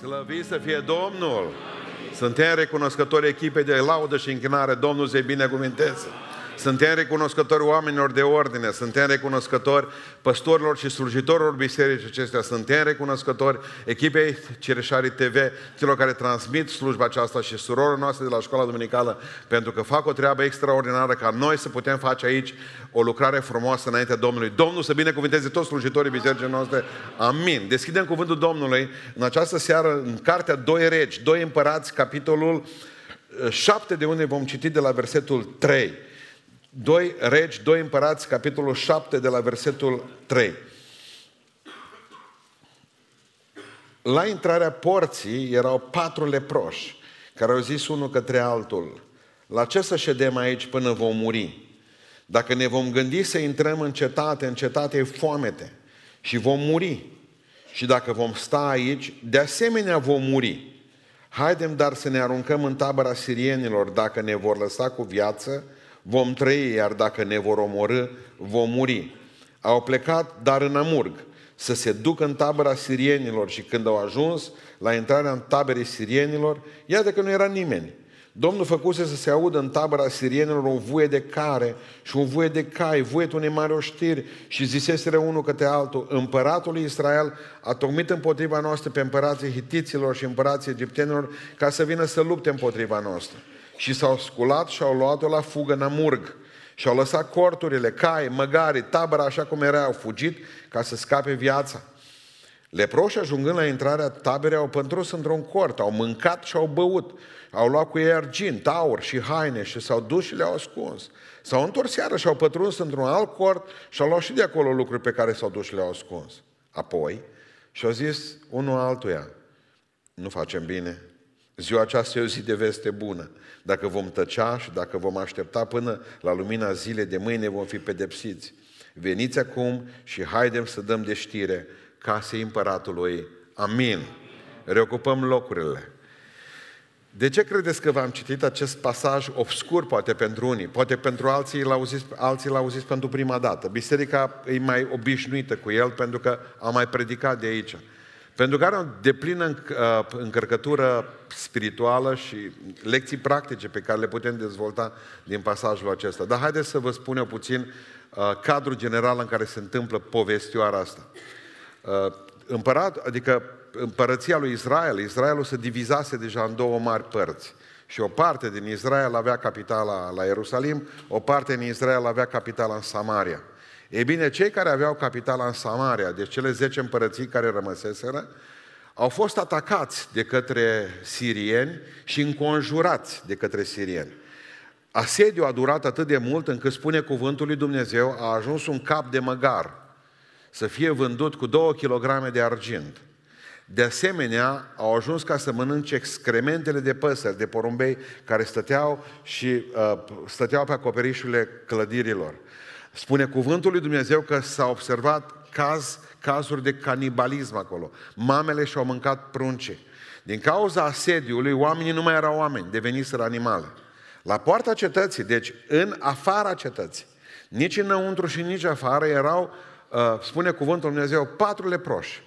Slăvit să fie Domnul! Suntem recunoscători echipei de laudă și închinare. Domnul să-i binecuvânteze. Suntem recunoscători oamenilor de ordine, suntem recunoscători păstorilor și slujitorilor bisericii acestea, suntem recunoscători echipei Cireșarii TV, celor care transmit slujba aceasta și surorilor noastre de la școala duminicală, pentru că fac o treabă extraordinară ca noi să putem face aici o lucrare frumoasă înaintea Domnului. Domnul să binecuvânteze toți slujitorii bisericii noastre. Amin. Deschidem cuvântul Domnului în această seară în Cartea Doi Regi, Doi Împărați, capitolul 7 de unde vom citi de la versetul 3. 2 Regi, 2 Împărați, capitolul 7, de la versetul 3. La intrarea porții erau patru leproși, care au zis unul către altul, la ce să ședem aici până vom muri? Dacă ne vom gândi să intrăm în cetate, în cetate e foamete și vom muri. Și dacă vom sta aici, de asemenea vom muri. Haidem dar să ne aruncăm în tabăra sirienilor dacă ne vor lăsa cu viață vom trăi, iar dacă ne vor omorâ, vom muri. Au plecat, dar în Amurg, să se ducă în tabăra sirienilor și când au ajuns la intrarea în taberei sirienilor, iată că nu era nimeni. Domnul făcuse să se audă în tabăra sirienilor o vuie de care și o vuie de cai, vuietul unei mari oștiri și ziseseră unul către altul, împăratul lui Israel a tocmit împotriva noastră pe împărații hitiților și împărații egiptenilor ca să vină să lupte împotriva noastră și s-au sculat și au luat-o la fugă în Amurg. Și au lăsat corturile, cai, măgari, tabăra așa cum era, au fugit ca să scape viața. Leproși ajungând la intrarea taberei au păntros într-un cort, au mâncat și au băut. Au luat cu ei argint, aur și haine și s-au dus și le-au ascuns. S-au întors iară și au pătruns într-un alt cort și au luat și de acolo lucruri pe care s-au dus și le-au ascuns. Apoi și-au zis unul altuia, nu facem bine, ziua aceasta e o zi de veste bună. Dacă vom tăcea și dacă vom aștepta până la lumina zilei de mâine, vom fi pedepsiți. Veniți acum și haidem să dăm de știre casei împăratului. Amin. Reocupăm locurile. De ce credeți că v-am citit acest pasaj obscur, poate pentru unii, poate pentru alții l-au zis, alții l-au zis pentru prima dată? Biserica e mai obișnuită cu el pentru că a mai predicat de aici. Pentru că are o deplină uh, încărcătură spirituală și lecții practice pe care le putem dezvolta din pasajul acesta. Dar haideți să vă spun eu puțin uh, cadrul general în care se întâmplă povestioara asta. Uh, împărat, adică împărăția lui Israel, Israelul se divizase deja în două mari părți. Și o parte din Israel avea capitala la Ierusalim, o parte din Israel avea capitala în Samaria. Ei bine, cei care aveau capitala în Samaria, deci cele 10 împărății care rămăseseră, au fost atacați de către sirieni și înconjurați de către sirieni. Asediul a durat atât de mult încât spune cuvântul lui Dumnezeu, a ajuns un cap de măgar să fie vândut cu două kilograme de argint. De asemenea, au ajuns ca să mănânce excrementele de păsări, de porumbei, care stăteau și uh, stăteau pe acoperișurile clădirilor. Spune cuvântul lui Dumnezeu că s-a observat caz, cazuri de canibalism acolo. Mamele și-au mâncat prunce. Din cauza asediului, oamenii nu mai erau oameni, deveniseră animale. La poarta cetății, deci în afara cetății, nici înăuntru și nici afară, erau, uh, spune cuvântul lui Dumnezeu, patru leproși.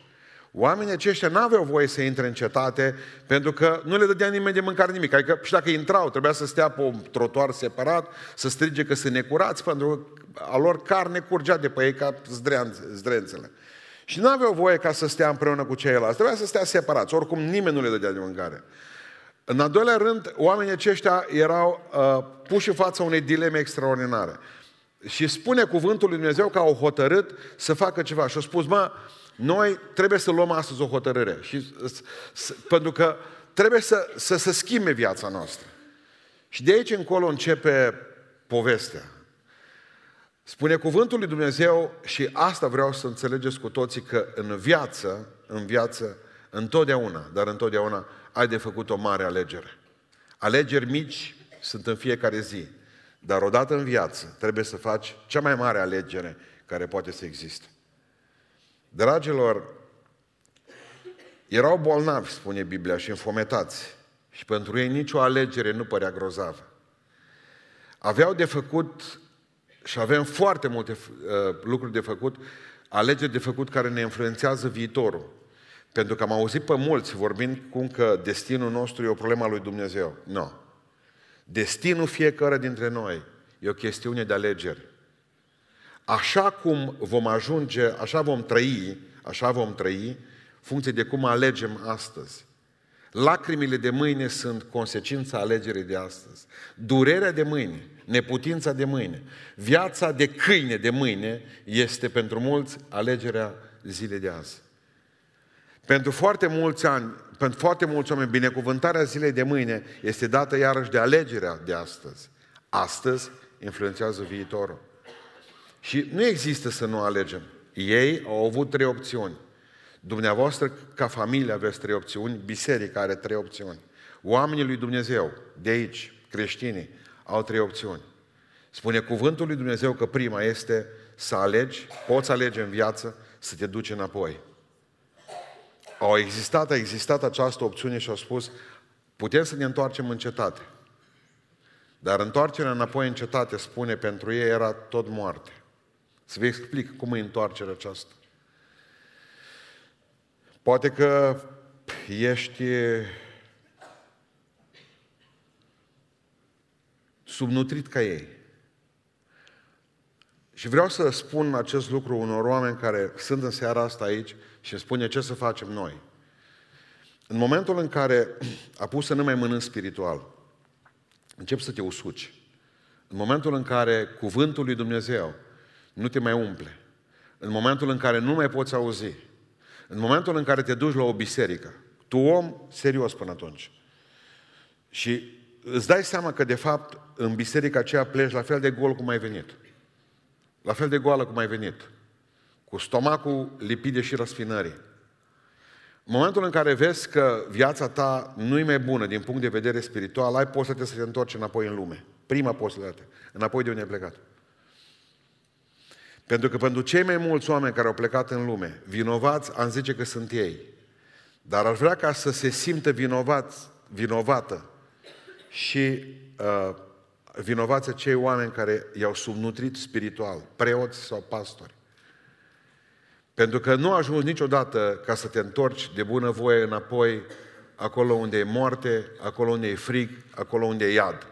Oamenii aceștia nu aveau voie să intre în cetate pentru că nu le dădea nimeni de mâncare nimic. Adică și dacă intrau, trebuia să stea pe un trotuar separat, să strige că sunt necurați, pentru că a lor carne curgea de pe ei ca zdrențele. Și nu aveau voie ca să stea împreună cu ceilalți. Trebuia să stea separați. Oricum nimeni nu le dădea de mâncare. În al doilea rând, oamenii aceștia erau uh, puși în fața unei dileme extraordinare. Și spune cuvântul lui Dumnezeu că au hotărât să facă ceva. Și au spus, mă, noi trebuie să luăm astăzi o hotărâre. Și, pentru că trebuie să, să se schimbe viața noastră. Și de aici încolo începe povestea. Spune cuvântul lui Dumnezeu și asta vreau să înțelegeți cu toții că în viață, în viață, întotdeauna, dar întotdeauna ai de făcut o mare alegere. Alegeri mici sunt în fiecare zi, dar odată în viață trebuie să faci cea mai mare alegere care poate să existe. Dragilor, erau bolnavi, spune Biblia, și înfometați. Și pentru ei nicio alegere nu părea grozavă. Aveau de făcut și avem foarte multe uh, lucruri de făcut, alegeri de făcut care ne influențează viitorul. Pentru că am auzit pe mulți vorbind cum că destinul nostru e o problemă a lui Dumnezeu. Nu. No. Destinul fiecare dintre noi e o chestiune de alegeri. Așa cum vom ajunge, așa vom trăi, așa vom trăi, funcție de cum alegem astăzi. Lacrimile de mâine sunt consecința alegerii de astăzi. Durerea de mâine, neputința de mâine, viața de câine de mâine este pentru mulți alegerea zilei de azi. Pentru foarte mulți ani, pentru foarte mulți oameni, binecuvântarea zilei de mâine este dată iarăși de alegerea de astăzi. Astăzi influențează viitorul. Și nu există să nu alegem. Ei au avut trei opțiuni. Dumneavoastră, ca familie, aveți trei opțiuni, biserica are trei opțiuni. Oamenii lui Dumnezeu, de aici, creștinii, au trei opțiuni. Spune cuvântul lui Dumnezeu că prima este să alegi, poți alege în viață să te duci înapoi. Au existat, a existat această opțiune și au spus, putem să ne întoarcem în cetate. Dar întoarcerea înapoi în cetate, spune, pentru ei era tot moarte. Să vă explic cum e întoarcerea aceasta. Poate că ești subnutrit ca ei. Și vreau să spun acest lucru unor oameni care sunt în seara asta aici și îmi spune ce să facem noi. În momentul în care a pus să nu mai mănânci spiritual, încep să te usuci. În momentul în care cuvântul lui Dumnezeu nu te mai umple, în momentul în care nu mai poți auzi, în momentul în care te duci la o biserică, tu om serios până atunci, și îți dai seama că de fapt în biserica aceea pleci la fel de gol cum ai venit. La fel de goală cum ai venit. Cu stomacul lipit de și răsfinării. În momentul în care vezi că viața ta nu e mai bună din punct de vedere spiritual, ai posibilitatea să te întorci înapoi în lume. Prima posibilitate. Înapoi de unde ai plecat. Pentru că pentru cei mai mulți oameni care au plecat în lume, vinovați, am zice că sunt ei. Dar aș vrea ca să se simtă vinovați, vinovată și uh, vinovați cei oameni care i-au subnutrit spiritual, preoți sau pastori. Pentru că nu ajungi niciodată ca să te întorci de bună voie înapoi acolo unde e moarte, acolo unde e frig, acolo unde e iad.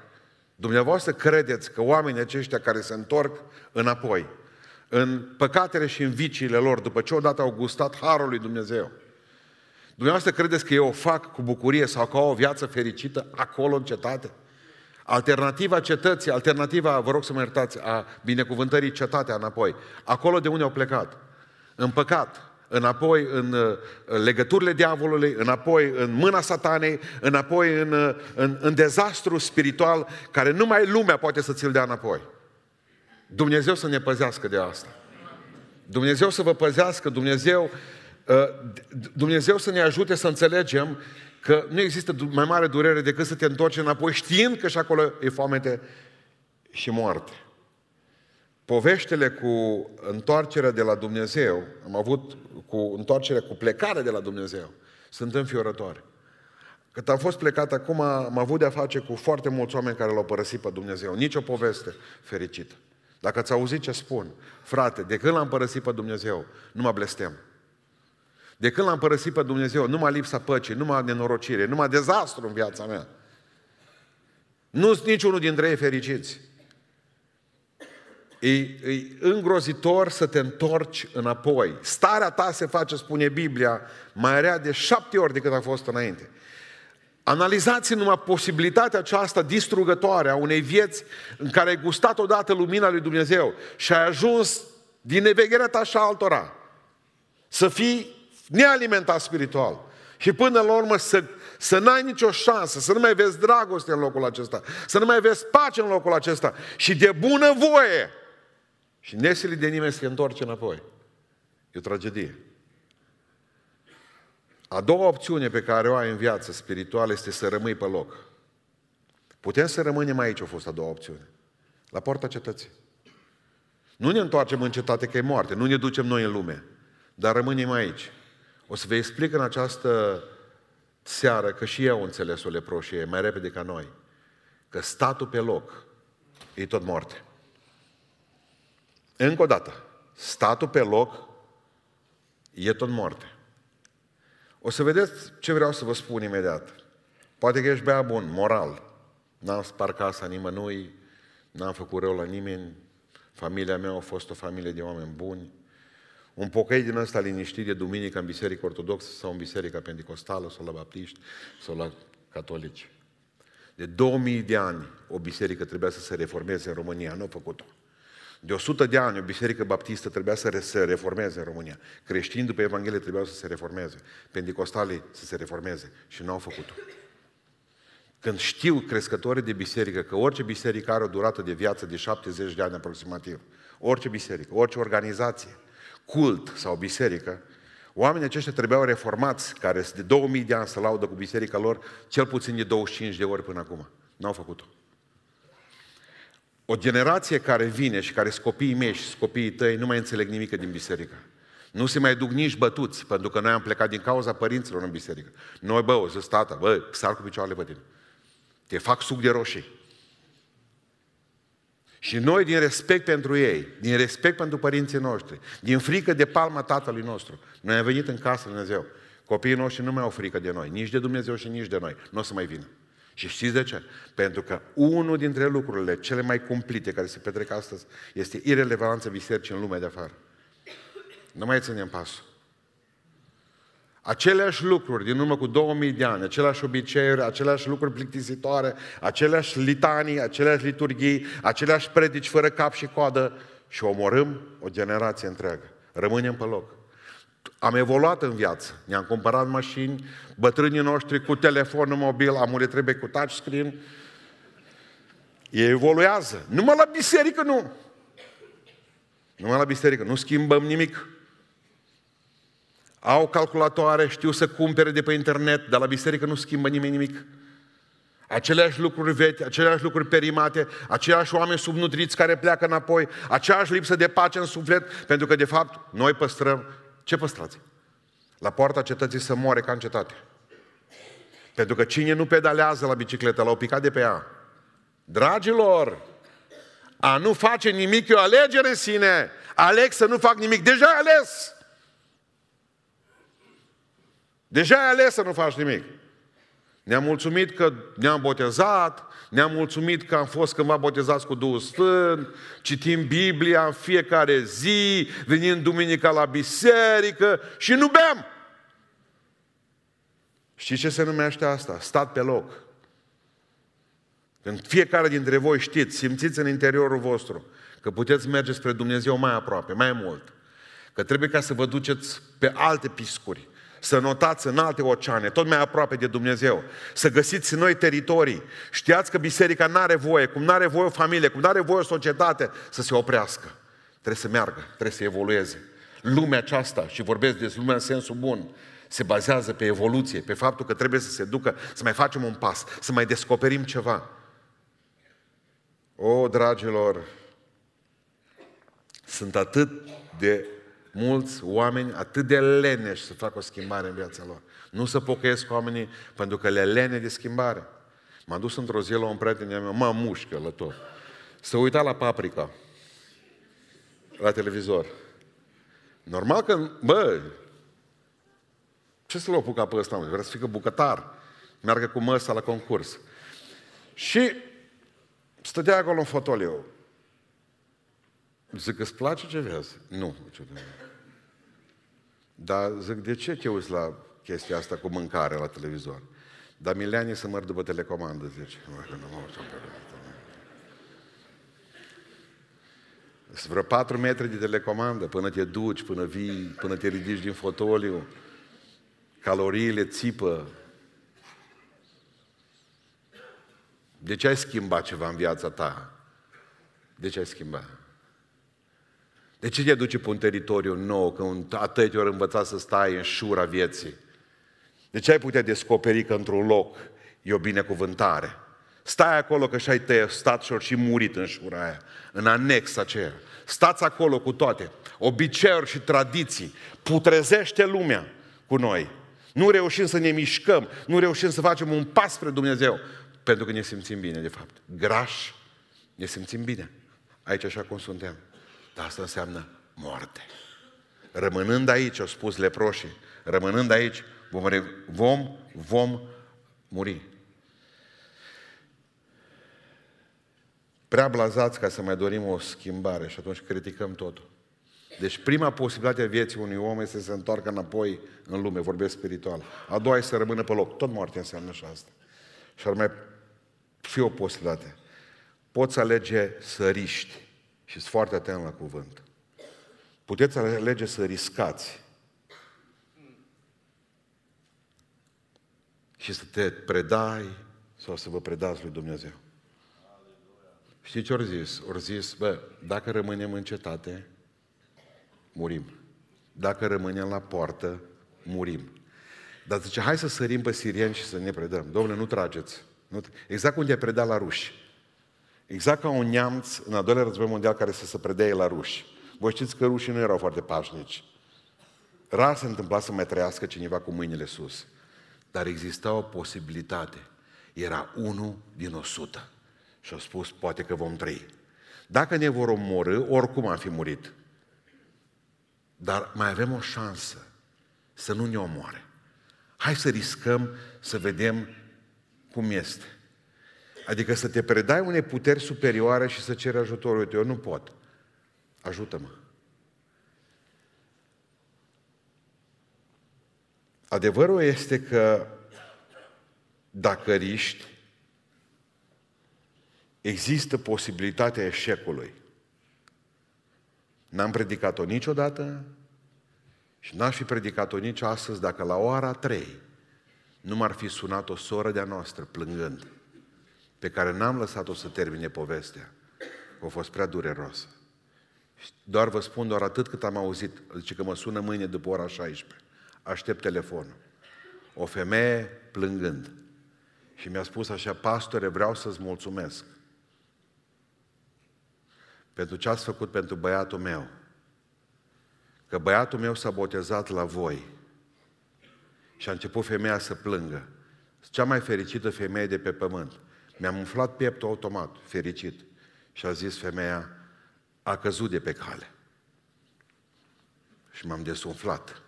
Dumneavoastră credeți că oamenii aceștia care se întorc înapoi, în păcatele și în viciile lor, după ce odată au gustat harul lui Dumnezeu, dumneavoastră credeți că eu o fac cu bucurie sau că au o viață fericită acolo în cetate? Alternativa cetății, alternativa, vă rog să mă iertați, a binecuvântării cetatea înapoi. Acolo de unde au plecat. În păcat, înapoi în legăturile diavolului, înapoi în mâna satanei, înapoi în, în, în dezastru spiritual care numai lumea poate să ți-l dea înapoi. Dumnezeu să ne păzească de asta. Dumnezeu să vă păzească, Dumnezeu, Dumnezeu să ne ajute să înțelegem că nu există mai mare durere decât să te întorci înapoi știind că și acolo e foamete și moarte. Poveștile cu întoarcerea de la Dumnezeu, am avut cu întoarcerea, cu plecarea de la Dumnezeu, sunt înfiorătoare. Cât am fost plecat acum, am avut de-a face cu foarte mulți oameni care l-au părăsit pe Dumnezeu. Nici o poveste fericită. Dacă ați auzit ce spun, frate, de când l-am părăsit pe Dumnezeu, nu mă blestem. De când l-am părăsit pe Dumnezeu, numai lipsa păcii, numai nenorocire, numai dezastru în viața mea. Nu sunt niciunul dintre ei fericiți. E, e îngrozitor să te întorci înapoi. Starea ta se face, spune Biblia, mai rea de șapte ori decât a fost înainte. Analizați numai posibilitatea aceasta distrugătoare a unei vieți în care ai gustat odată lumina lui Dumnezeu și ai ajuns din nevegherea ta și altora să fii nealimentat spiritual. Și până la urmă să, să n-ai nicio șansă, să nu mai vezi dragoste în locul acesta, să nu mai vezi pace în locul acesta și de bună voie și nesilit de nimeni să se întorce înapoi. E o tragedie. A doua opțiune pe care o ai în viață spirituală este să rămâi pe loc. Putem să rămânem aici, a fost a doua opțiune. La poarta cetății. Nu ne întoarcem în cetate că e moarte, nu ne ducem noi în lume, dar rămânem aici. O să vă explic în această seară că și eu înțeles o leproșie mai repede ca noi. Că statul pe loc e tot moarte. Încă o dată, statul pe loc e tot moarte. O să vedeți ce vreau să vă spun imediat. Poate că ești bea bun, moral. N-am spart casa nimănui, n-am făcut rău la nimeni, familia mea a fost o familie de oameni buni. Un pocăi din ăsta liniștit de duminică în biserică ortodoxă sau în biserica pentecostală sau la baptiști sau la catolici. De 2000 de ani o biserică trebuia să se reformeze în România, nu a făcut-o. De 100 de ani o biserică baptistă trebuia să se reformeze în România. Creștinii după Evanghelie trebuiau să se reformeze. Pentecostalii să se reformeze și nu au făcut-o. Când știu crescătorii de biserică că orice biserică are o durată de viață de 70 de ani aproximativ, orice biserică, orice organizație, cult sau biserică, oamenii aceștia trebuiau reformați, care de 2000 de ani să laudă cu biserica lor, cel puțin de 25 de ori până acum. N-au făcut-o. O generație care vine și care sunt copiii mei și copiii tăi nu mai înțeleg nimic din biserică. Nu se mai duc nici bătuți, pentru că noi am plecat din cauza părinților în biserică. Noi, bă, o zis tata, bă, sar cu picioarele pe tine. Te fac suc de roșii. Și noi, din respect pentru ei, din respect pentru părinții noștri, din frică de palma tatălui nostru, noi am venit în casă Lui Dumnezeu. Copiii noștri nu mai au frică de noi, nici de Dumnezeu și nici de noi. Nu o să mai vină. Și știți de ce? Pentru că unul dintre lucrurile cele mai cumplite care se petrec astăzi este irelevanța bisericii în lumea de afară. Nu mai ținem pasul. Aceleași lucruri din urmă cu 2000 de ani, aceleași obiceiuri, aceleași lucruri plictisitoare, aceleași litanii, aceleași liturghii, aceleași predici fără cap și coadă și omorâm o generație întreagă. Rămânem pe loc. Am evoluat în viață. Ne-am cumpărat mașini, bătrânii noștri cu telefonul mobil, amule trebuie cu touchscreen. Ei evoluează. Numai la biserică nu. Numai la biserică. Nu schimbăm nimic. Au calculatoare, știu să cumpere de pe internet, dar la biserică nu schimbă nimeni nimic. Aceleași lucruri vechi, aceleași lucruri perimate, aceiași oameni subnutriți care pleacă înapoi, aceeași lipsă de pace în suflet, pentru că de fapt noi păstrăm ce păstrați? La poarta cetății să moare ca în cetate. Pentru că cine nu pedalează la bicicletă, l-au picat de pe ea. Dragilor, a nu face nimic e o alegere în sine. Aleg să nu fac nimic. Deja ai ales. Deja ai ales să nu faci nimic. Ne-am mulțumit că ne-am botezat, ne-am mulțumit că am fost cândva botezați cu Duhul Sfânt, citim Biblia în fiecare zi, venim duminica la biserică și nu bem. Știți ce se numește asta? Stat pe loc. Când fiecare dintre voi știți, simțiți în interiorul vostru că puteți merge spre Dumnezeu mai aproape, mai mult. Că trebuie ca să vă duceți pe alte piscuri, să notați în alte oceane, tot mai aproape de Dumnezeu, să găsiți noi teritorii. Știați că biserica nu are voie, cum nu are voie o familie, cum nu are voie o societate să se oprească. Trebuie să meargă, trebuie să evolueze. Lumea aceasta, și vorbesc de lumea în sensul bun, se bazează pe evoluție, pe faptul că trebuie să se ducă, să mai facem un pas, să mai descoperim ceva. O, dragilor, sunt atât de mulți oameni atât de leneși să facă o schimbare în viața lor. Nu să pocăiesc oamenii pentru că le lene de schimbare. M-am dus într-o zi la un prieten meu, mă mușcă la tot. Să uita la paprika la televizor. Normal că, bă, ce să-l apucă pe ăsta? Vrea să fie bucătar. Meargă cu măsa la concurs. Și stătea acolo în fotoliu. Zic, îți place ce vezi? Nu. Dar zic, de ce te uiți la chestia asta cu mâncare la televizor? Dar Miliani să măr după telecomandă, zice. Sunt vreo patru metri de telecomandă până te duci, până vii, până te ridici din fotoliu. Caloriile țipă. De ce ai schimbat ceva în viața ta? De ce ai schimbat? De ce te duci pe un teritoriu nou, când atât ori învățat să stai în șura vieții? De ce ai putea descoperi că într-un loc e o binecuvântare? Stai acolo că și-ai tăiat, stat și și murit în șura aia, în anexa aceea. Stați acolo cu toate, obiceiuri și tradiții. Putrezește lumea cu noi. Nu reușim să ne mișcăm, nu reușim să facem un pas spre Dumnezeu, pentru că ne simțim bine, de fapt. Graș, ne simțim bine. Aici așa cum suntem. Dar asta înseamnă moarte. Rămânând aici, au spus leproșii, rămânând aici, Vom, vom, vom muri. Prea blazați ca să mai dorim o schimbare și atunci criticăm totul. Deci prima posibilitate a vieții unui om este să se întoarcă înapoi în lume, vorbesc spiritual. A doua este să rămână pe loc. Tot moartea înseamnă și asta. Și ar mai fi o posibilitate. Poți alege să riști și sunt foarte atent la cuvânt. Puteți alege să riscați și să te predai sau să vă predați lui Dumnezeu. Știți ce ori zis? Ori zis, bă, dacă rămânem în cetate, murim. Dacă rămânem la poartă, murim. Dar zice, hai să sărim pe sirieni și să ne predăm. Domnule, nu trageți. Nu, exact cum te preda la ruși. Exact ca un neamț în al doilea război mondial care să se predeie la ruși. Voi știți că rușii nu erau foarte pașnici. Rar se întâmpla să mai trăiască cineva cu mâinile sus. Dar exista o posibilitate. Era unul din o sută. Și au spus, poate că vom trăi. Dacă ne vor omorâ, oricum am fi murit. Dar mai avem o șansă să nu ne omoare. Hai să riscăm să vedem cum este. Adică să te predai unei puteri superioare și să ceri ajutorul. Uite, eu nu pot. Ajută-mă. Adevărul este că dacă riști, există posibilitatea eșecului. N-am predicat-o niciodată și n-aș fi predicat-o nici astăzi dacă la ora 3 nu m-ar fi sunat o soră de-a noastră plângând, pe care n-am lăsat-o să termine povestea, că a fost prea dureroasă. Doar vă spun doar atât cât am auzit, zice că mă sună mâine după ora 16. Aștept telefonul. O femeie plângând. Și mi-a spus așa, pastore, vreau să-ți mulțumesc pentru ce ați făcut pentru băiatul meu. Că băiatul meu s-a botezat la voi. Și a început femeia să plângă. Cea mai fericită femeie de pe pământ. Mi-am umflat pieptul automat, fericit. Și a zis femeia, a căzut de pe cale. Și m-am desumflat.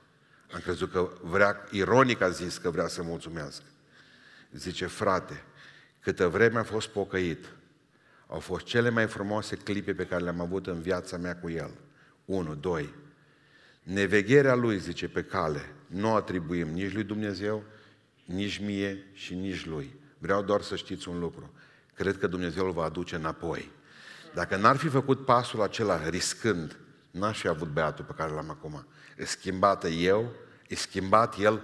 Am crezut că vrea, ironic a zis că vrea să mulțumească. Zice, frate, câtă vreme a fost pocăit, au fost cele mai frumoase clipe pe care le-am avut în viața mea cu el. Unu, doi. Nevegherea lui, zice, pe cale, nu atribuim nici lui Dumnezeu, nici mie și nici lui. Vreau doar să știți un lucru. Cred că Dumnezeu îl va aduce înapoi. Dacă n-ar fi făcut pasul acela riscând, n-aș fi avut beatul pe care l-am acum. E schimbată eu, e schimbat el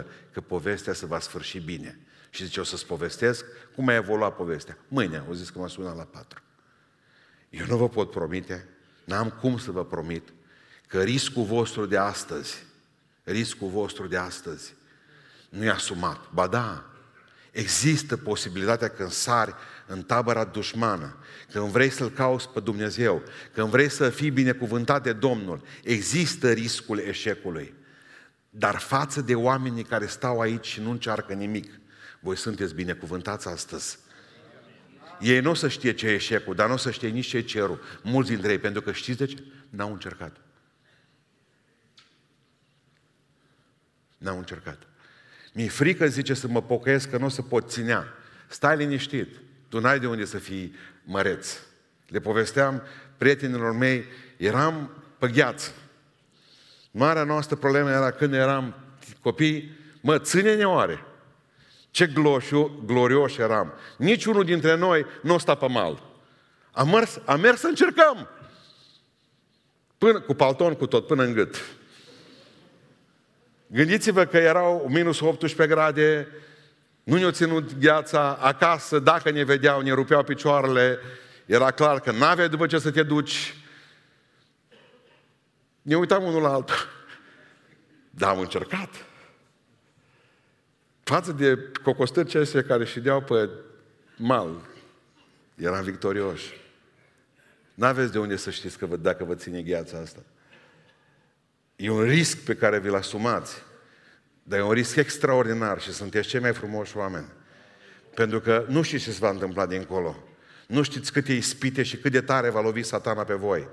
100% că povestea se va sfârși bine. Și zice, o să-ți povestesc cum a evoluat povestea. Mâine, o zis că m-a sunat la patru. Eu nu vă pot promite, n-am cum să vă promit, că riscul vostru de astăzi, riscul vostru de astăzi, nu e asumat. Ba da, există posibilitatea când sari în tabăra dușmană, când vrei să-L cauți pe Dumnezeu, când vrei să fii binecuvântat de Domnul, există riscul eșecului. Dar față de oamenii care stau aici și nu încearcă nimic, voi sunteți binecuvântați astăzi. Ei nu o să știe ce e eșecul, dar nu o să știe nici ce e cerul. Mulți dintre ei, pentru că știți de ce? N-au încercat. N-au încercat. Mi-e frică, zice, să mă pocăiesc că nu o să pot ținea. Stai liniștit. Tu n-ai de unde să fii măreț. Le povesteam prietenilor mei, eram pe gheață. Marea noastră problemă era când eram copii, mă, ține-ne oare? Ce gloșu, glorios eram. Niciunul dintre noi nu sta pe mal. Am mers, am mers să încercăm. Până, cu palton, cu tot, până în gât. Gândiți-vă că erau minus 18 grade, nu ne-au ținut gheața acasă, dacă ne vedeau, ne rupeau picioarele, era clar că n-aveai după ce să te duci. Ne uitam unul la altul. Dar am încercat. Față de cocostări care și deau pe mal, eram victorioși. N-aveți de unde să știți că vă, dacă vă ține gheața asta. E un risc pe care vi-l asumați. Dar e un risc extraordinar și sunteți cei mai frumoși oameni. Pentru că nu știți ce se va întâmpla dincolo. Nu știți câte ispite și cât de tare va lovi satana pe voi.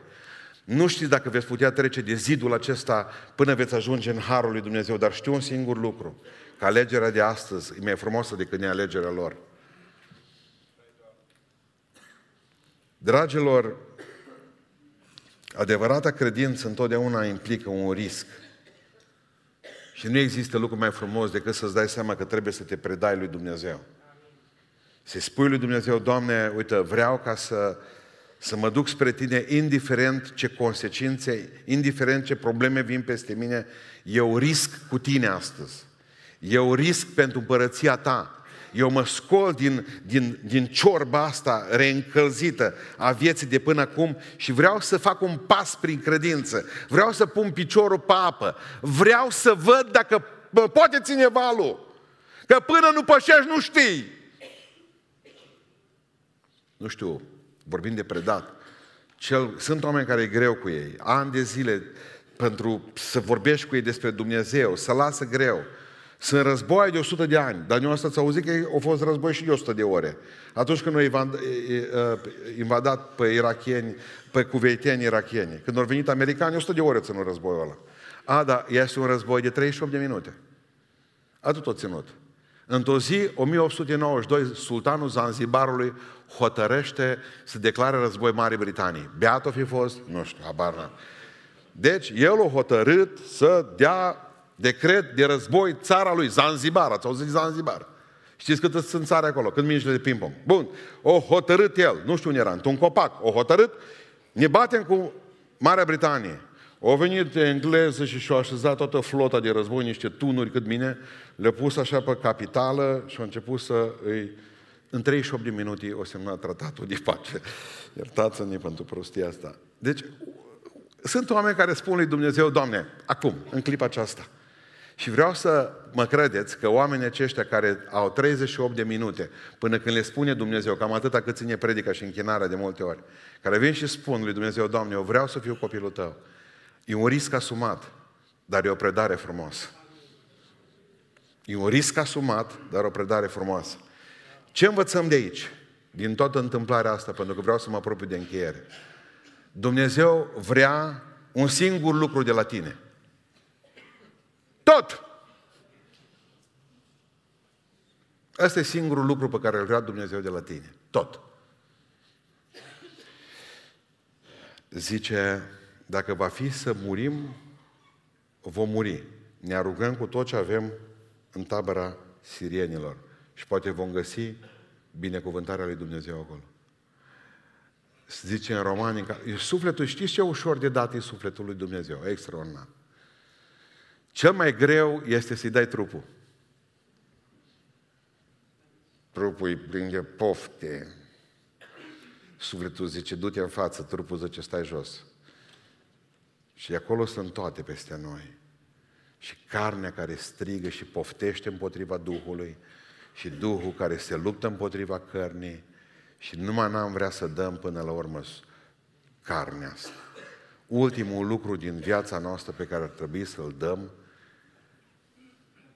Nu știți dacă veți putea trece de zidul acesta până veți ajunge în Harul lui Dumnezeu, dar știu un singur lucru, că alegerea de astăzi e mai frumoasă decât nealegerea lor. Dragilor, adevărata credință întotdeauna implică un risc. Și nu există lucru mai frumos decât să-ți dai seama că trebuie să te predai lui Dumnezeu. Să spui lui Dumnezeu, Doamne, uite, vreau ca să, să mă duc spre Tine, indiferent ce consecințe, indiferent ce probleme vin peste mine, eu risc cu Tine astăzi. Eu risc pentru împărăția Ta. Eu mă scol din, din, din ciorba asta reîncălzită a vieții de până acum și vreau să fac un pas prin credință. Vreau să pun piciorul pe apă. Vreau să văd dacă poate ține valul. Că până nu pășești nu știi. Nu știu, vorbim de predat. Cel, sunt oameni care e greu cu ei, ani de zile, pentru să vorbești cu ei despre Dumnezeu, să lasă greu. Sunt război de 100 de ani, dar nu asta ați auzit că au fost război și de 100 de ore. Atunci când au invadat pe irachieni, pe cuveiteni irachieni, când au venit americani, 100 de ore ținut războiul ăla. A, da, este un război de 38 de minute. Atât o ținut. Într-o zi, 1892, sultanul Zanzibarului hotărăște să declare război Marii Britanii. Beat o fi fost? Nu știu, habar n-am. Deci, el a hotărât să dea decret de război țara lui, Zanzibar, ați auzit Zanzibar. Știți cât sunt țare acolo, când mingile de ping-pong. Bun, o hotărât el, nu știu unde era, într-un copac, o hotărât, ne batem cu Marea Britanie. Au venit engleză și și-au așezat toată flota de război, niște tunuri cât mine, le-au pus așa pe capitală și au început să îi... În 38 de minute o semnat tratatul de pace. Iertați-ne pentru prostia asta. Deci, sunt oameni care spun lui Dumnezeu, Doamne, acum, în clipa aceasta, și vreau să mă credeți că oamenii aceștia care au 38 de minute până când le spune Dumnezeu, cam atâta cât ține predica și închinarea de multe ori, care vin și spun lui Dumnezeu, Doamne, eu vreau să fiu copilul Tău. E un risc asumat, dar e o predare frumoasă. E un risc asumat, dar o predare frumoasă. Ce învățăm de aici? Din toată întâmplarea asta, pentru că vreau să mă apropiu de încheiere. Dumnezeu vrea un singur lucru de la tine – tot! Asta e singurul lucru pe care îl vrea Dumnezeu de la tine. Tot. Zice, dacă va fi să murim, vom muri. Ne arugăm cu tot ce avem în tabăra sirienilor. Și poate vom găsi binecuvântarea lui Dumnezeu acolo. Zice în Romani, sufletul, știți ce ușor de dat e sufletul lui Dumnezeu? Extraordinar. Cel mai greu este să-i dai trupul. Trupul îi plin de pofte. Sufletul zice, du-te în față, trupul zice, stai jos. Și acolo sunt toate peste noi. Și carnea care strigă și poftește împotriva Duhului, și Duhul care se luptă împotriva cărnii, și numai n-am vrea să dăm până la urmă carnea asta. Ultimul lucru din viața noastră pe care ar trebui să-l dăm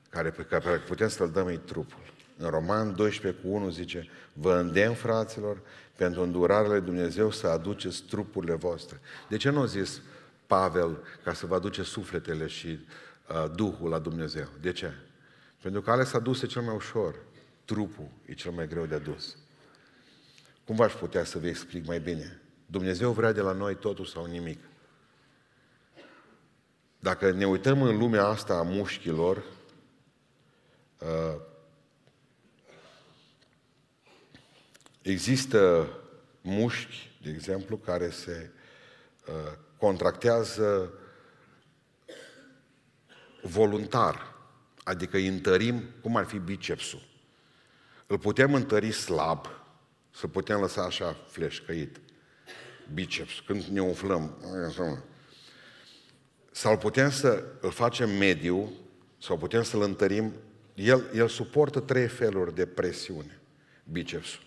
care, pe care putem să-l dăm ei trupul. În Roman 12 cu 1 zice, vă îndemn, fraților, pentru îndurarele Dumnezeu să aduceți trupurile voastre. De ce nu a zis Pavel ca să vă aduce sufletele și uh, Duhul la Dumnezeu? De ce? Pentru că ales adus e cel mai ușor. Trupul e cel mai greu de adus. Cum v-aș putea să vă explic mai bine? Dumnezeu vrea de la noi totul sau nimic. Dacă ne uităm în lumea asta a mușchilor, Uh, există mușchi, de exemplu, care se uh, contractează voluntar, adică îi întărim, cum ar fi bicepsul. Îl putem întări slab, să putem lăsa așa fleșcăit, biceps, când ne umflăm. Sau putem să îl facem mediu, sau putem să-l întărim el, el suportă trei feluri de presiune, bicepsul.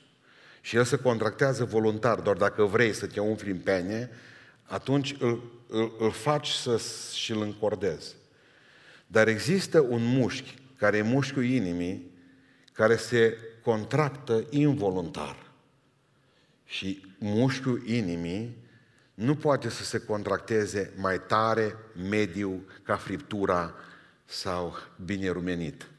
Și el se contractează voluntar, doar dacă vrei să te umfli în pene, atunci îl, îl, îl faci să și îl încordezi. Dar există un mușchi, care e mușchiul inimii, care se contractă involuntar. Și mușchiul inimii nu poate să se contracteze mai tare, mediu, ca friptura sau bine rumenit.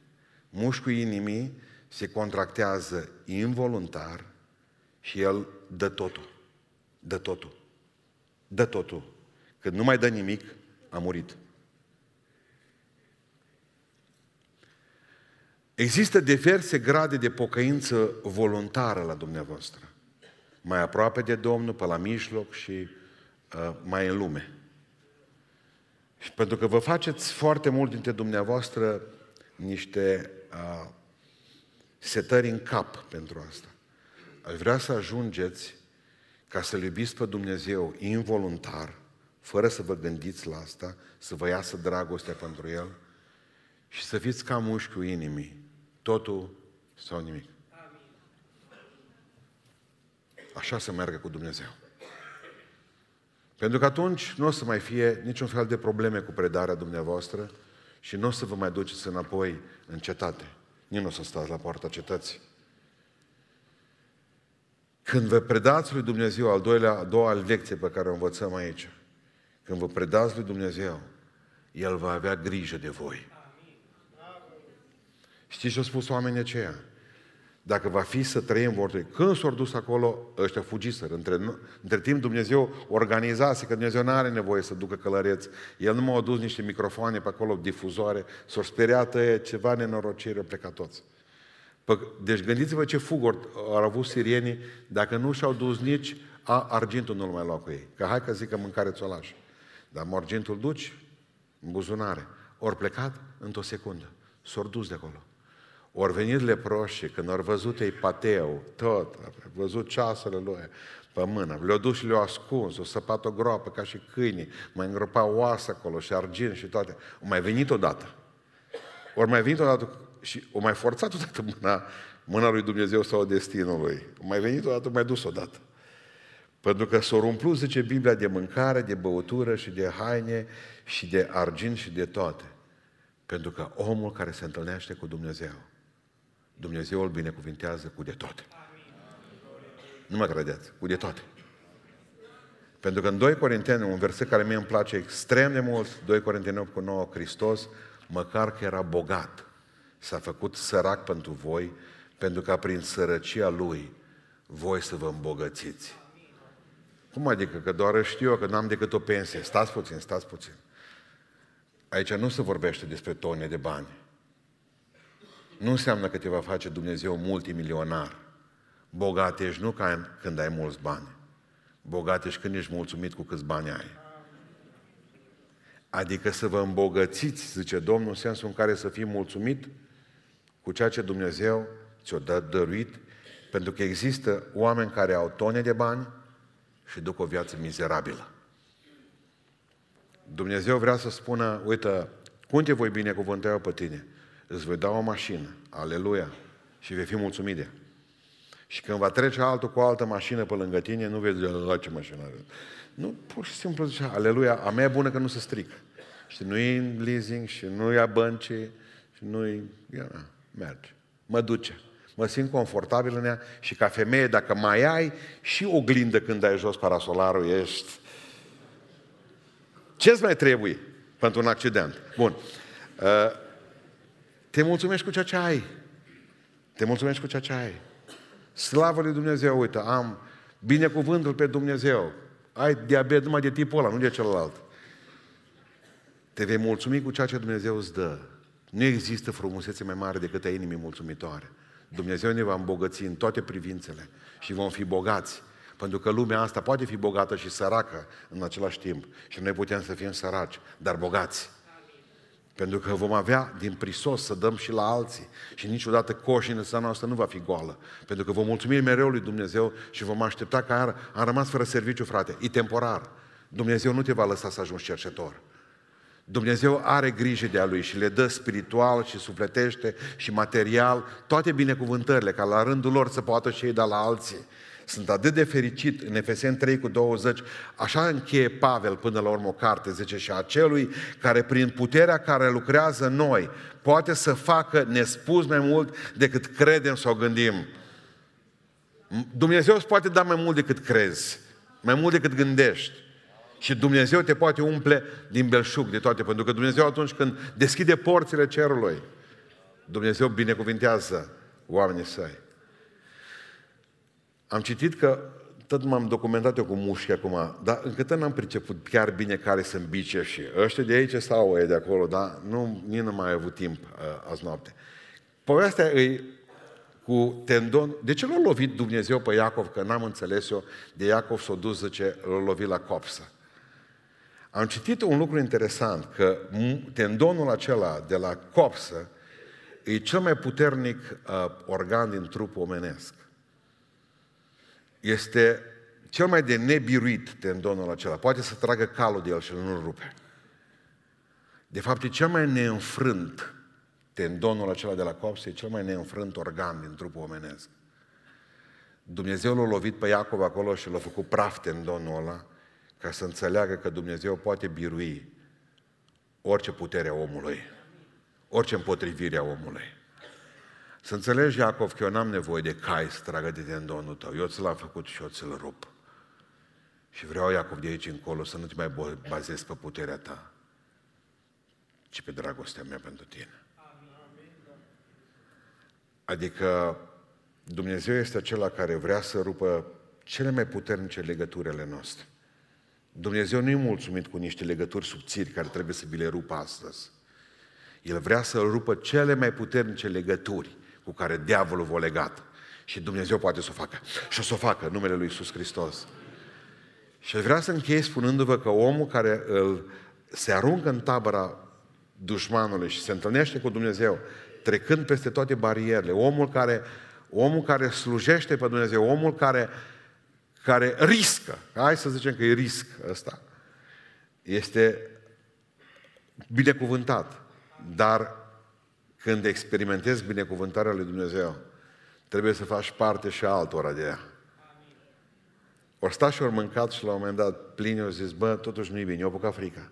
Mușchiul inimii se contractează involuntar și el dă totul. Dă totul. Dă totul. Când nu mai dă nimic, a murit. Există diverse grade de pocăință voluntară la dumneavoastră. Mai aproape de Domnul, pe la mijloc și uh, mai în lume. Și pentru că vă faceți foarte mult dintre dumneavoastră niște uh, setări în cap pentru asta. Aș vrea să ajungeți ca să-L iubiți pe Dumnezeu involuntar, fără să vă gândiți la asta, să vă iasă dragostea pentru El și să fiți ca mușchiul inimii, totul sau nimic. Așa să meargă cu Dumnezeu. Pentru că atunci nu o să mai fie niciun fel de probleme cu predarea dumneavoastră și nu o să vă mai duceți înapoi în cetate. Nici nu o să stați la poarta cetății. Când vă predați lui Dumnezeu, al doilea, a doua lecție pe care o învățăm aici, când vă predați lui Dumnezeu, El va avea grijă de voi. Știți ce au spus oamenii aceia? Dacă va fi să trăim, vor trăi. Când s-au dus acolo, ăștia fugiseră. Între, între timp Dumnezeu organizase, că Dumnezeu nu are nevoie să ducă călăreți. El nu m-a adus niște microfoane pe acolo, difuzoare, s-au speriat ceva nenorocire, au plecat toți. Deci gândiți-vă ce fuguri au avut sirienii dacă nu și-au dus nici a, argintul nu-l mai lua cu ei. Că hai că zic că mâncare ți-o lași. Dar argintul duci în buzunare. Ori plecat într-o secundă. S-au dus de acolo. Ori venit leproșii, când au văzut ei pateu, tot, au văzut ceasurile lui pe mână, le-au dus și le-au ascuns, o săpat o groapă ca și câinii, mai îngropau oasă acolo și argint și toate. Au mai venit odată. Ori mai venit odată și o mai forțat odată mâna, mâna lui Dumnezeu sau destinul lui. O mai venit odată, mai dus odată. Pentru că s-au umplut, zice Biblia, de mâncare, de băutură și de haine și de argint și de toate. Pentru că omul care se întâlnește cu Dumnezeu, Dumnezeu îl binecuvintează cu de toate. Nu mă credeți, cu de toate. Pentru că în 2 Corinteni, un verset care mie îmi place extrem de mult, 2 Corinteni 8 cu 9, Hristos, măcar că era bogat, s-a făcut sărac pentru voi, pentru ca prin sărăcia Lui voi să vă îmbogățiți. Cum adică? Că doar știu eu că n-am decât o pensie. Stați puțin, stați puțin. Aici nu se vorbește despre tone de bani. Nu înseamnă că te va face Dumnezeu multimilionar. Bogat ești nu ca când ai mulți bani. Bogat ești când ești mulțumit cu câți bani ai. Adică să vă îmbogățiți, zice Domnul, în sensul în care să fii mulțumit cu ceea ce Dumnezeu ți-o dă dăruit, pentru că există oameni care au tone de bani și duc o viață mizerabilă. Dumnezeu vrea să spună, uite, cum te voi binecuvânta eu pe tine? Îți voi da o mașină, aleluia, și vei fi mulțumit de Și când va trece altul cu o altă mașină pe lângă tine, nu vezi la ce mașină are. Nu, pur și simplu zice, aleluia, a mea e bună că nu se strică. Și nu e în leasing, și nu ia bănci, și nu e, ia, merge. Mă duce. Mă simt confortabil în ea și ca femeie, dacă mai ai și oglindă când dai jos parasolarul, ești... Ce-ți mai trebuie pentru un accident? Bun. Uh, te mulțumești cu ceea ce ai. Te mulțumești cu ceea ce ai. Slavă lui Dumnezeu, uite, am binecuvântul pe Dumnezeu. Ai diabet numai de tipul ăla, nu de celălalt. Te vei mulțumi cu ceea ce Dumnezeu îți dă. Nu există frumusețe mai mare decât a inimii mulțumitoare. Dumnezeu ne va îmbogăți în toate privințele și vom fi bogați. Pentru că lumea asta poate fi bogată și săracă în același timp. Și noi putem să fim săraci, dar bogați. Pentru că vom avea din prisos să dăm și la alții. Și niciodată coșința noastră nu va fi goală. Pentru că vom mulțumi mereu lui Dumnezeu și vom aștepta că ar, am rămas fără serviciu, frate. E temporar. Dumnezeu nu te va lăsa să ajungi cercetor. Dumnezeu are grijă de a Lui și le dă spiritual și sufletește și material toate binecuvântările ca la rândul lor să poată și ei da la alții. Sunt atât de fericit în Efeseni 3 cu 20, așa încheie Pavel până la urmă o carte, zice, și acelui care prin puterea care lucrează noi poate să facă nespus mai mult decât credem sau gândim. Dumnezeu îți poate da mai mult decât crezi, mai mult decât gândești. Și Dumnezeu te poate umple din belșug, de toate, pentru că Dumnezeu atunci când deschide porțile cerului, Dumnezeu binecuvintează oamenii săi. Am citit că tot m-am documentat eu cu mușchi acum, dar încă tot n-am priceput chiar bine care sunt bice și ăștia de aici sau ei de acolo, dar nu, nici nu mai ai avut timp uh, azi noapte. Povestea e cu tendon. De ce l-a lovit Dumnezeu pe Iacov? Că n-am înțeles eu. De Iacov s-a dus, zice, l-a lovit la copsă. Am citit un lucru interesant, că tendonul acela de la copsă e cel mai puternic uh, organ din trupul omenesc. Este cel mai de nebiruit tendonul acela. Poate să tragă calul de el și nu-l rupe. De fapt, e cel mai neînfrânt tendonul acela de la copsă, e cel mai neînfrânt organ din trupul omenesc. Dumnezeu l-a lovit pe Iacov acolo și l-a făcut praf tendonul ăla ca să înțeleagă că Dumnezeu poate birui orice putere a omului, orice împotrivire a omului. Să înțelegi, Iacov, că eu n-am nevoie de cai să tragă de tendonul tău. Eu ți l-am făcut și eu ți-l rup. Și vreau, Iacov, de aici încolo să nu te mai bazezi pe puterea ta, ci pe dragostea mea pentru tine. Adică Dumnezeu este acela care vrea să rupă cele mai puternice legăturile noastre. Dumnezeu nu e mulțumit cu niște legături subțiri care trebuie să vi le rupă astăzi. El vrea să rupă cele mai puternice legături cu care diavolul v-a legat. Și Dumnezeu poate să o facă. Și o să o facă în numele Lui Iisus Hristos. Și vrea să închei spunându-vă că omul care îl, se aruncă în tabăra dușmanului și se întâlnește cu Dumnezeu, trecând peste toate barierele, omul care, omul care slujește pe Dumnezeu, omul care, care riscă, hai să zicem că e risc ăsta, este binecuvântat. Dar când experimentezi binecuvântarea lui Dumnezeu, trebuie să faci parte și altora de ea. Ori sta și ori mâncat și la un moment dat plini au zis, bă, totuși nu-i bine, eu apucat frica.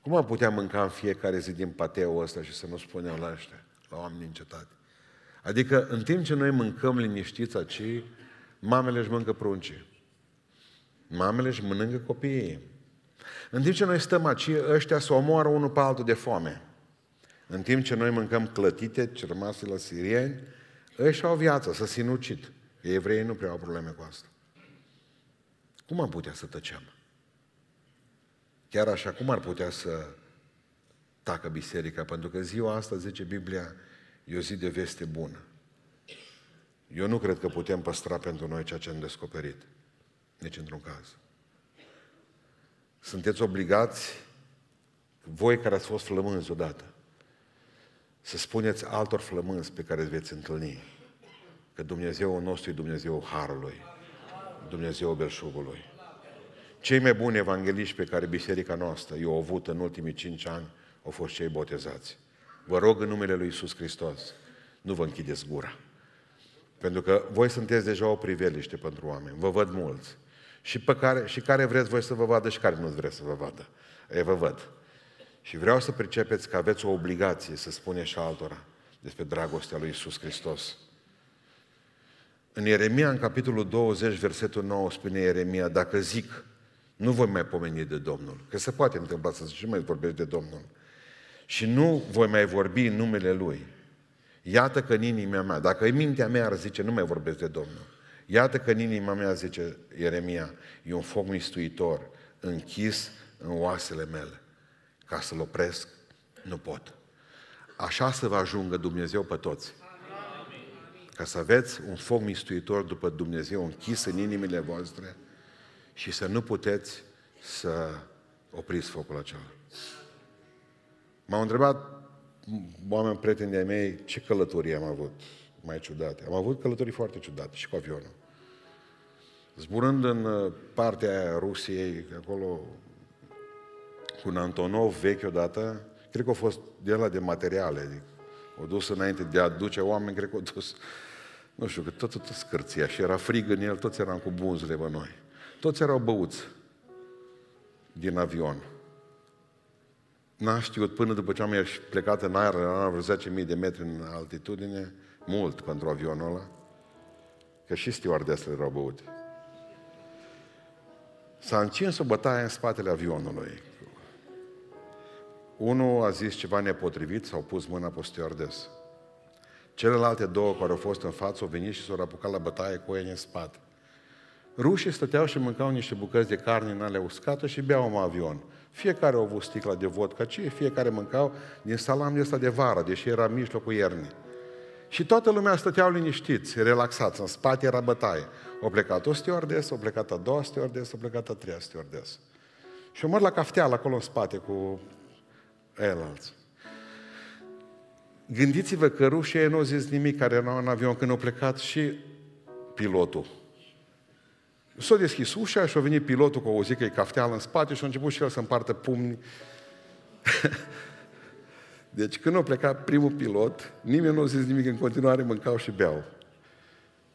Cum am putea mânca în fiecare zi din pateul ăsta și să nu spunem la ăștia, la oameni în cetate? Adică în timp ce noi mâncăm liniștiți aici, mamele își mâncă pruncii. Mamele își mănâncă copiii. În timp ce noi stăm aici, ăștia se omoară unul pe altul de foame. În timp ce noi mâncăm clătite, ce rămase la sirieni, ăștia au viață, să sinucid. Evreii nu prea au probleme cu asta. Cum am putea să tăcem? Chiar așa, cum ar putea să tacă biserica? Pentru că ziua asta, zice Biblia, e o zi de veste bună. Eu nu cred că putem păstra pentru noi ceea ce am descoperit. Nici într-un caz. Sunteți obligați, voi care ați fost flămânzi odată, să spuneți altor flămânzi pe care îți veți întâlni că Dumnezeu nostru e Dumnezeu Harului, Dumnezeu belșugului. Cei mai buni evangeliști pe care biserica noastră i-au avut în ultimii cinci ani au fost cei botezați. Vă rog în numele Lui Iisus Hristos, nu vă închideți gura. Pentru că voi sunteți deja o priveliște pentru oameni. Vă văd mulți. Și, pe care, și care vreți voi să vă vadă și care nu vreți să vă vadă. E, vă văd. Și vreau să pricepeți că aveți o obligație să spuneți și altora despre dragostea lui Isus Hristos. În Ieremia, în capitolul 20, versetul 9, spune Ieremia, dacă zic, nu voi mai pomeni de Domnul, că se poate întâmpla să zici, nu mai vorbești de Domnul, și nu voi mai vorbi în numele Lui, iată că în inima mea, dacă în mintea mea ar zice, nu mai vorbesc de Domnul, iată că în inima mea, zice Ieremia, e un foc mistuitor, închis în oasele mele ca să-l opresc, nu pot. Așa să vă ajungă Dumnezeu pe toți. Ca să aveți un foc mistuitor după Dumnezeu închis în inimile voastre și să nu puteți să opriți focul acela. M-au întrebat oameni prieteni de mei ce călătorii am avut mai ciudate. Am avut călătorii foarte ciudate și cu avionul. Zburând în uh, partea aia Rusiei, acolo cu un Antonov vechi odată, cred că a fost de la de materiale, adică o dus înainte de a duce oameni, cred că o dus, nu știu, că tot, tot scârția și era frig în el, toți eram cu bunzele pe noi. Toți erau băuți din avion. N-a știut până după ce am plecat în aer, era vreo 10.000 de metri în altitudine, mult pentru avionul ăla, că și stewardesele erau băute. S-a încins o bătaie în spatele avionului. Unul a zis ceva nepotrivit, s-au pus mâna pe stewardess. Celelalte două care au fost în față au venit și s-au apucat la bătaie cu ei în spate. Rușii stăteau și mâncau niște bucăți de carne în ale uscată și beau în avion. Fiecare au avut sticla de vodka, ce fiecare mâncau din salam ăsta de vară, deși era mijlocul iernii. Și toată lumea stăteau liniștiți, relaxați, în spate era bătaie. O plecat o stewardess, o plecat a doua stewardess, o plecat a treia stewardess. Și măr la cafteală acolo în spate cu elalți. Gândiți-vă că rușii nu au zis nimic care erau în avion când au plecat și pilotul. S-a deschis ușa și a venit pilotul cu o zi că e cafteală în spate și a început și el să împartă pumni. deci când a plecat primul pilot, nimeni nu a zis nimic, în continuare mâncau și beau.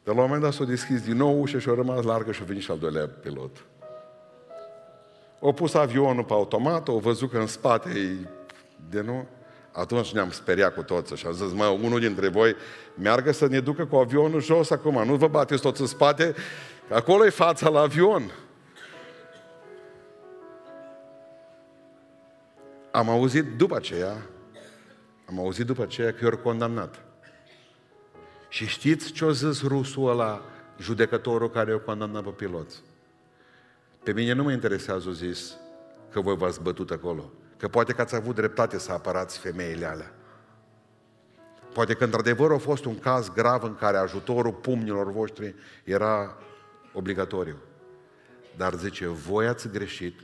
Dar la un moment dat s-a deschis din nou ușa și a rămas largă și a venit și al doilea pilot. Au pus avionul pe automat, au văzut că în spate e de nu. Atunci ne-am speriat cu toți și am zis, mă, unul dintre voi meargă să ne ducă cu avionul jos acum, nu vă bateți toți în spate, acolo e fața la avion. Am auzit după aceea, am auzit după aceea că i condamnat. Și știți ce a zis rusul ăla, judecătorul care i-a condamnat pe piloți? Pe mine nu mă interesează, a zis, că voi v-ați bătut acolo. Că poate că ați avut dreptate să apărați femeile alea. Poate că într-adevăr a fost un caz grav în care ajutorul pumnilor voștri era obligatoriu. Dar zice, voi ați greșit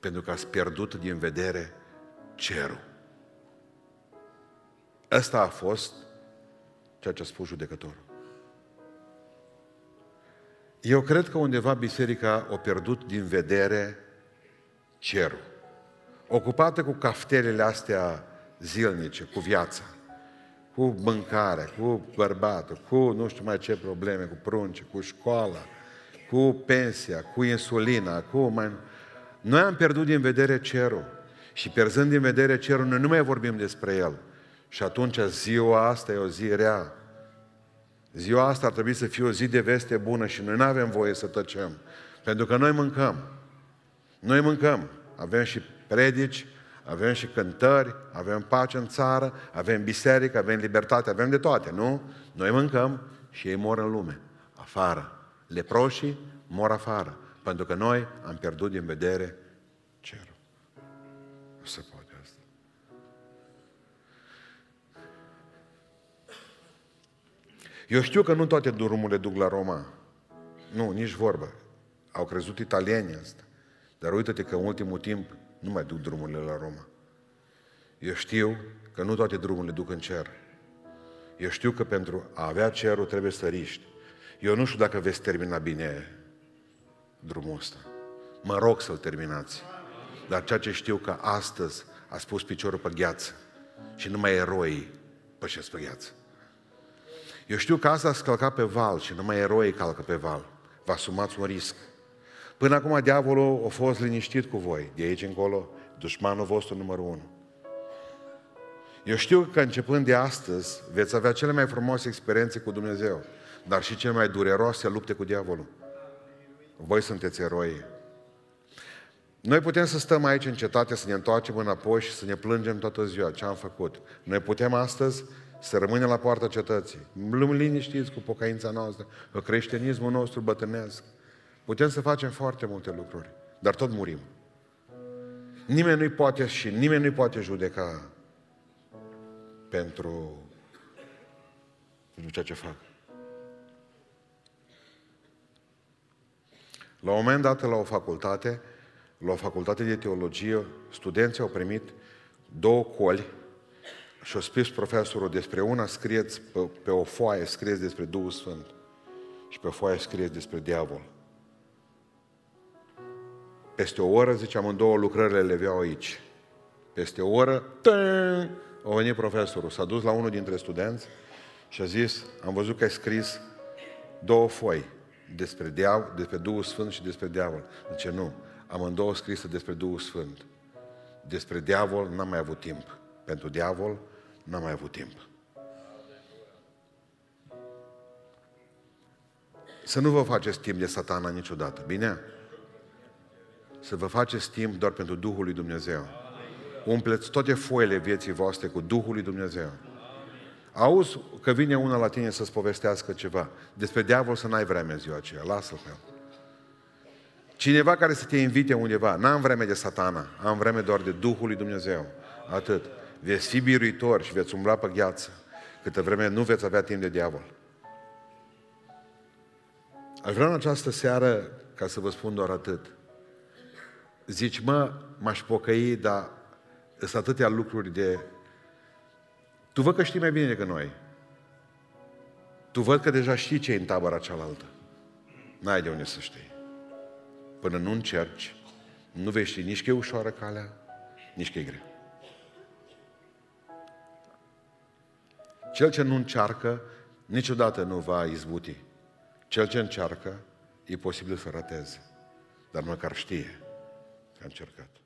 pentru că ați pierdut din vedere cerul. Ăsta a fost ceea ce a spus judecătorul. Eu cred că undeva biserica a pierdut din vedere cerul. Ocupată cu caftelele astea zilnice, cu viața, cu mâncare, cu bărbatul, cu nu știu mai ce probleme, cu prunce, cu școala, cu pensia, cu insulina, cu mai... Noi am pierdut din vedere cerul. Și pierzând din vedere cerul, noi nu mai vorbim despre el. Și atunci ziua asta e o zi rea. Ziua asta ar trebui să fie o zi de veste bună și noi nu avem voie să tăcem. Pentru că noi mâncăm. Noi mâncăm. Avem și predici, avem și cântări, avem pace în țară, avem biserică, avem libertate, avem de toate, nu? Noi mâncăm și ei mor în lume, afară. Leproșii mor afară, pentru că noi am pierdut din vedere cerul. Nu se poate asta. Eu știu că nu toate drumurile duc la Roma. Nu, nici vorbă. Au crezut italienii asta. Dar uite-te că în ultimul timp nu mai duc drumurile la Roma. Eu știu că nu toate drumurile duc în cer. Eu știu că pentru a avea cerul trebuie să riști. Eu nu știu dacă veți termina bine drumul ăsta. Mă rog să-l terminați. Dar ceea ce știu că astăzi a spus piciorul pe gheață și numai eroii pășesc pe gheață. Eu știu că asta a călcat pe val și numai eroii calcă pe val. Vă asumați un risc. Până acum diavolul a fost liniștit cu voi. De aici încolo, dușmanul vostru numărul unu. Eu știu că începând de astăzi veți avea cele mai frumoase experiențe cu Dumnezeu, dar și cele mai dureroase lupte cu diavolul. Voi sunteți eroi. Noi putem să stăm aici în cetate, să ne întoarcem înapoi și să ne plângem toată ziua ce am făcut. Noi putem astăzi să rămânem la poarta cetății, liniștiți cu pocăința noastră, că creștinismul nostru bătrânesc. Putem să facem foarte multe lucruri, dar tot murim. Nimeni nu-i poate și nimeni nu-i poate judeca pentru, pentru ceea ce fac. La un moment dat, la o facultate, la o facultate de teologie, studenții au primit două coli și au spus profesorul despre una scrieți pe, pe o foaie, scrieți despre Duhul Sfânt și pe foaie scrieți despre diavol. Peste o oră, zice, amândouă lucrările le aveau aici. Peste o oră, tăi, a venit profesorul, s-a dus la unul dintre studenți și a zis, am văzut că ai scris două foi despre, diav, despre Duhul Sfânt și despre diavol. Zice, nu, amândouă scrise despre Duhul Sfânt. Despre diavol n-am mai avut timp. Pentru diavol n-am mai avut timp. Să nu vă faceți timp de satana niciodată, bine? Să vă faceți timp doar pentru Duhul lui Dumnezeu. Umpleți toate foile vieții voastre cu Duhul lui Dumnezeu. Auzi că vine una la tine să-ți povestească ceva. Despre diavol să n-ai vreme în ziua aceea. Lasă-l pe el. Cineva care să te invite undeva, n-am vreme de satana, am vreme doar de Duhul lui Dumnezeu. Atât. Veți fi biruitori și veți umbla pe gheață, câtă vreme nu veți avea timp de diavol. Aș vrea în această seară ca să vă spun doar atât. Zici, mă, m-aș pocăi, dar sunt atâtea lucruri de... Tu văd că știi mai bine decât noi. Tu văd că deja știi ce e în tabăra cealaltă. N-ai de unde să știi. Până nu încerci, nu vei ști nici că e ușoară calea, nici că e grea. Cel ce nu încearcă, niciodată nu va izbuti. Cel ce încearcă, e posibil să rateze. Dar măcar știe că a încercat.